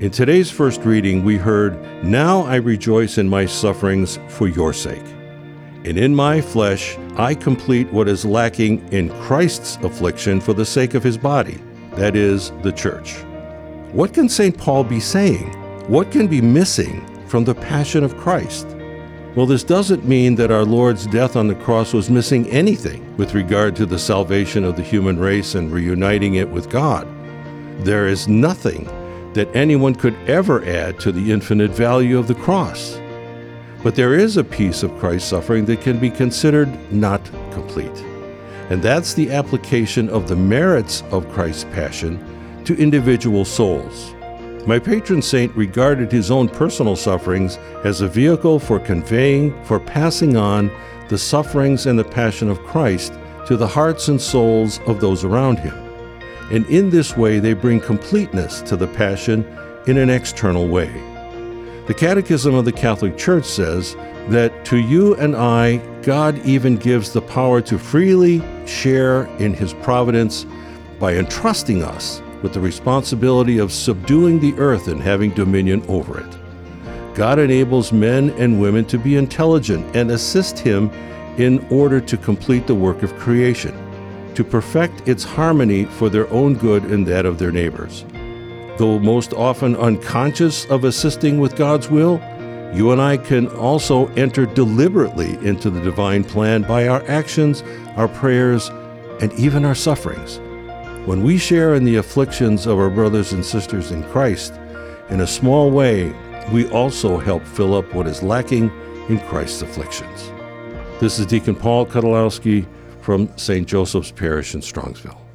In today's first reading, we heard, Now I rejoice in my sufferings for your sake. And in my flesh, I complete what is lacking in Christ's affliction for the sake of his body, that is, the church. What can St. Paul be saying? What can be missing from the passion of Christ? Well, this doesn't mean that our Lord's death on the cross was missing anything with regard to the salvation of the human race and reuniting it with God. There is nothing that anyone could ever add to the infinite value of the cross. But there is a piece of Christ's suffering that can be considered not complete, and that's the application of the merits of Christ's passion to individual souls. My patron saint regarded his own personal sufferings as a vehicle for conveying, for passing on the sufferings and the passion of Christ to the hearts and souls of those around him and in this way they bring completeness to the Passion in an external way. The Catechism of the Catholic Church says that to you and I, God even gives the power to freely share in His providence by entrusting us with the responsibility of subduing the earth and having dominion over it. God enables men and women to be intelligent and assist Him in order to complete the work of creation to perfect its harmony for their own good and that of their neighbors. Though most often unconscious of assisting with God's will, you and I can also enter deliberately into the divine plan by our actions, our prayers, and even our sufferings. When we share in the afflictions of our brothers and sisters in Christ, in a small way, we also help fill up what is lacking in Christ's afflictions. This is Deacon Paul Kutolowski from St. Joseph's Parish in Strongsville.